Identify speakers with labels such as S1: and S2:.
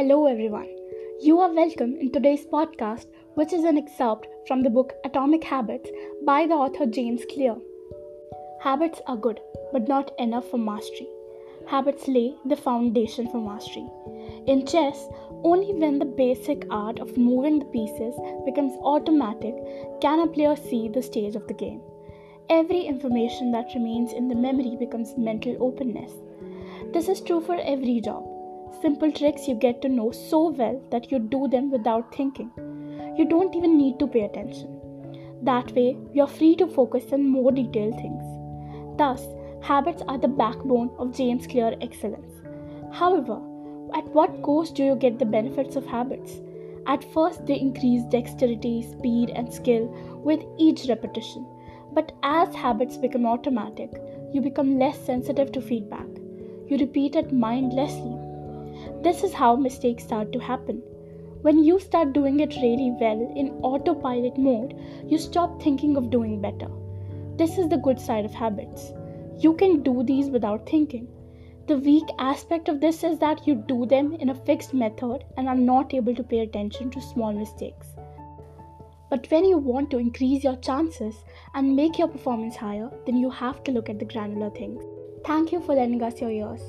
S1: Hello, everyone. You are welcome in today's podcast, which is an excerpt from the book Atomic Habits by the author James Clear. Habits are good, but not enough for mastery. Habits lay the foundation for mastery. In chess, only when the basic art of moving the pieces becomes automatic can a player see the stage of the game. Every information that remains in the memory becomes mental openness. This is true for every job. Simple tricks you get to know so well that you do them without thinking. You don't even need to pay attention. That way, you're free to focus on more detailed things. Thus, habits are the backbone of James Clear excellence. However, at what cost do you get the benefits of habits? At first, they increase dexterity, speed, and skill with each repetition. But as habits become automatic, you become less sensitive to feedback. You repeat it mindlessly this is how mistakes start to happen. When you start doing it really well in autopilot mode, you stop thinking of doing better. This is the good side of habits. You can do these without thinking. The weak aspect of this is that you do them in a fixed method and are not able to pay attention to small mistakes. But when you want to increase your chances and make your performance higher, then you have to look at the granular things. Thank you for lending us your ears.